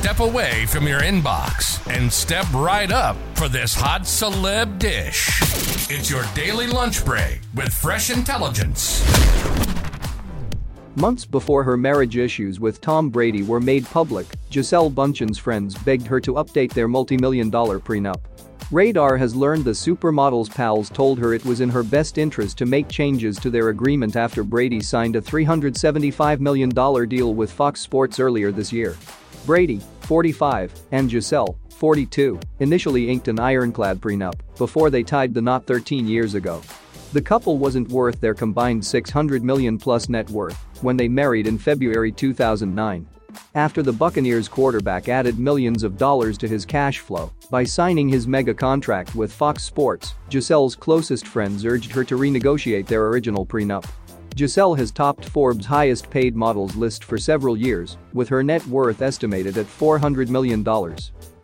Step away from your inbox and step right up for this hot celeb dish. It's your daily lunch break with fresh intelligence. Months before her marriage issues with Tom Brady were made public, Gisele Bündchen's friends begged her to update their multi-million dollar prenup. Radar has learned the supermodel's pals told her it was in her best interest to make changes to their agreement after Brady signed a $375 million deal with Fox Sports earlier this year. Brady, 45, and Gisele, 42, initially inked an ironclad prenup before they tied the knot 13 years ago. The couple wasn't worth their combined 600 million plus net worth when they married in February 2009. After the Buccaneers quarterback added millions of dollars to his cash flow by signing his mega contract with Fox Sports, Gisele's closest friends urged her to renegotiate their original prenup. Gisele has topped Forbes' highest paid models list for several years, with her net worth estimated at $400 million.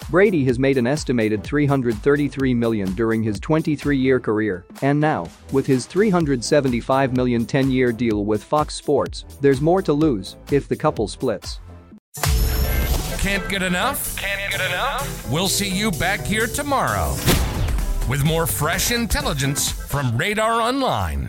Brady has made an estimated 333 million during his 23-year career, and now, with his $375 million 10-year deal with Fox Sports, there's more to lose if the couple splits. Can't get enough? Can't get enough? We'll see you back here tomorrow with more fresh intelligence from Radar Online.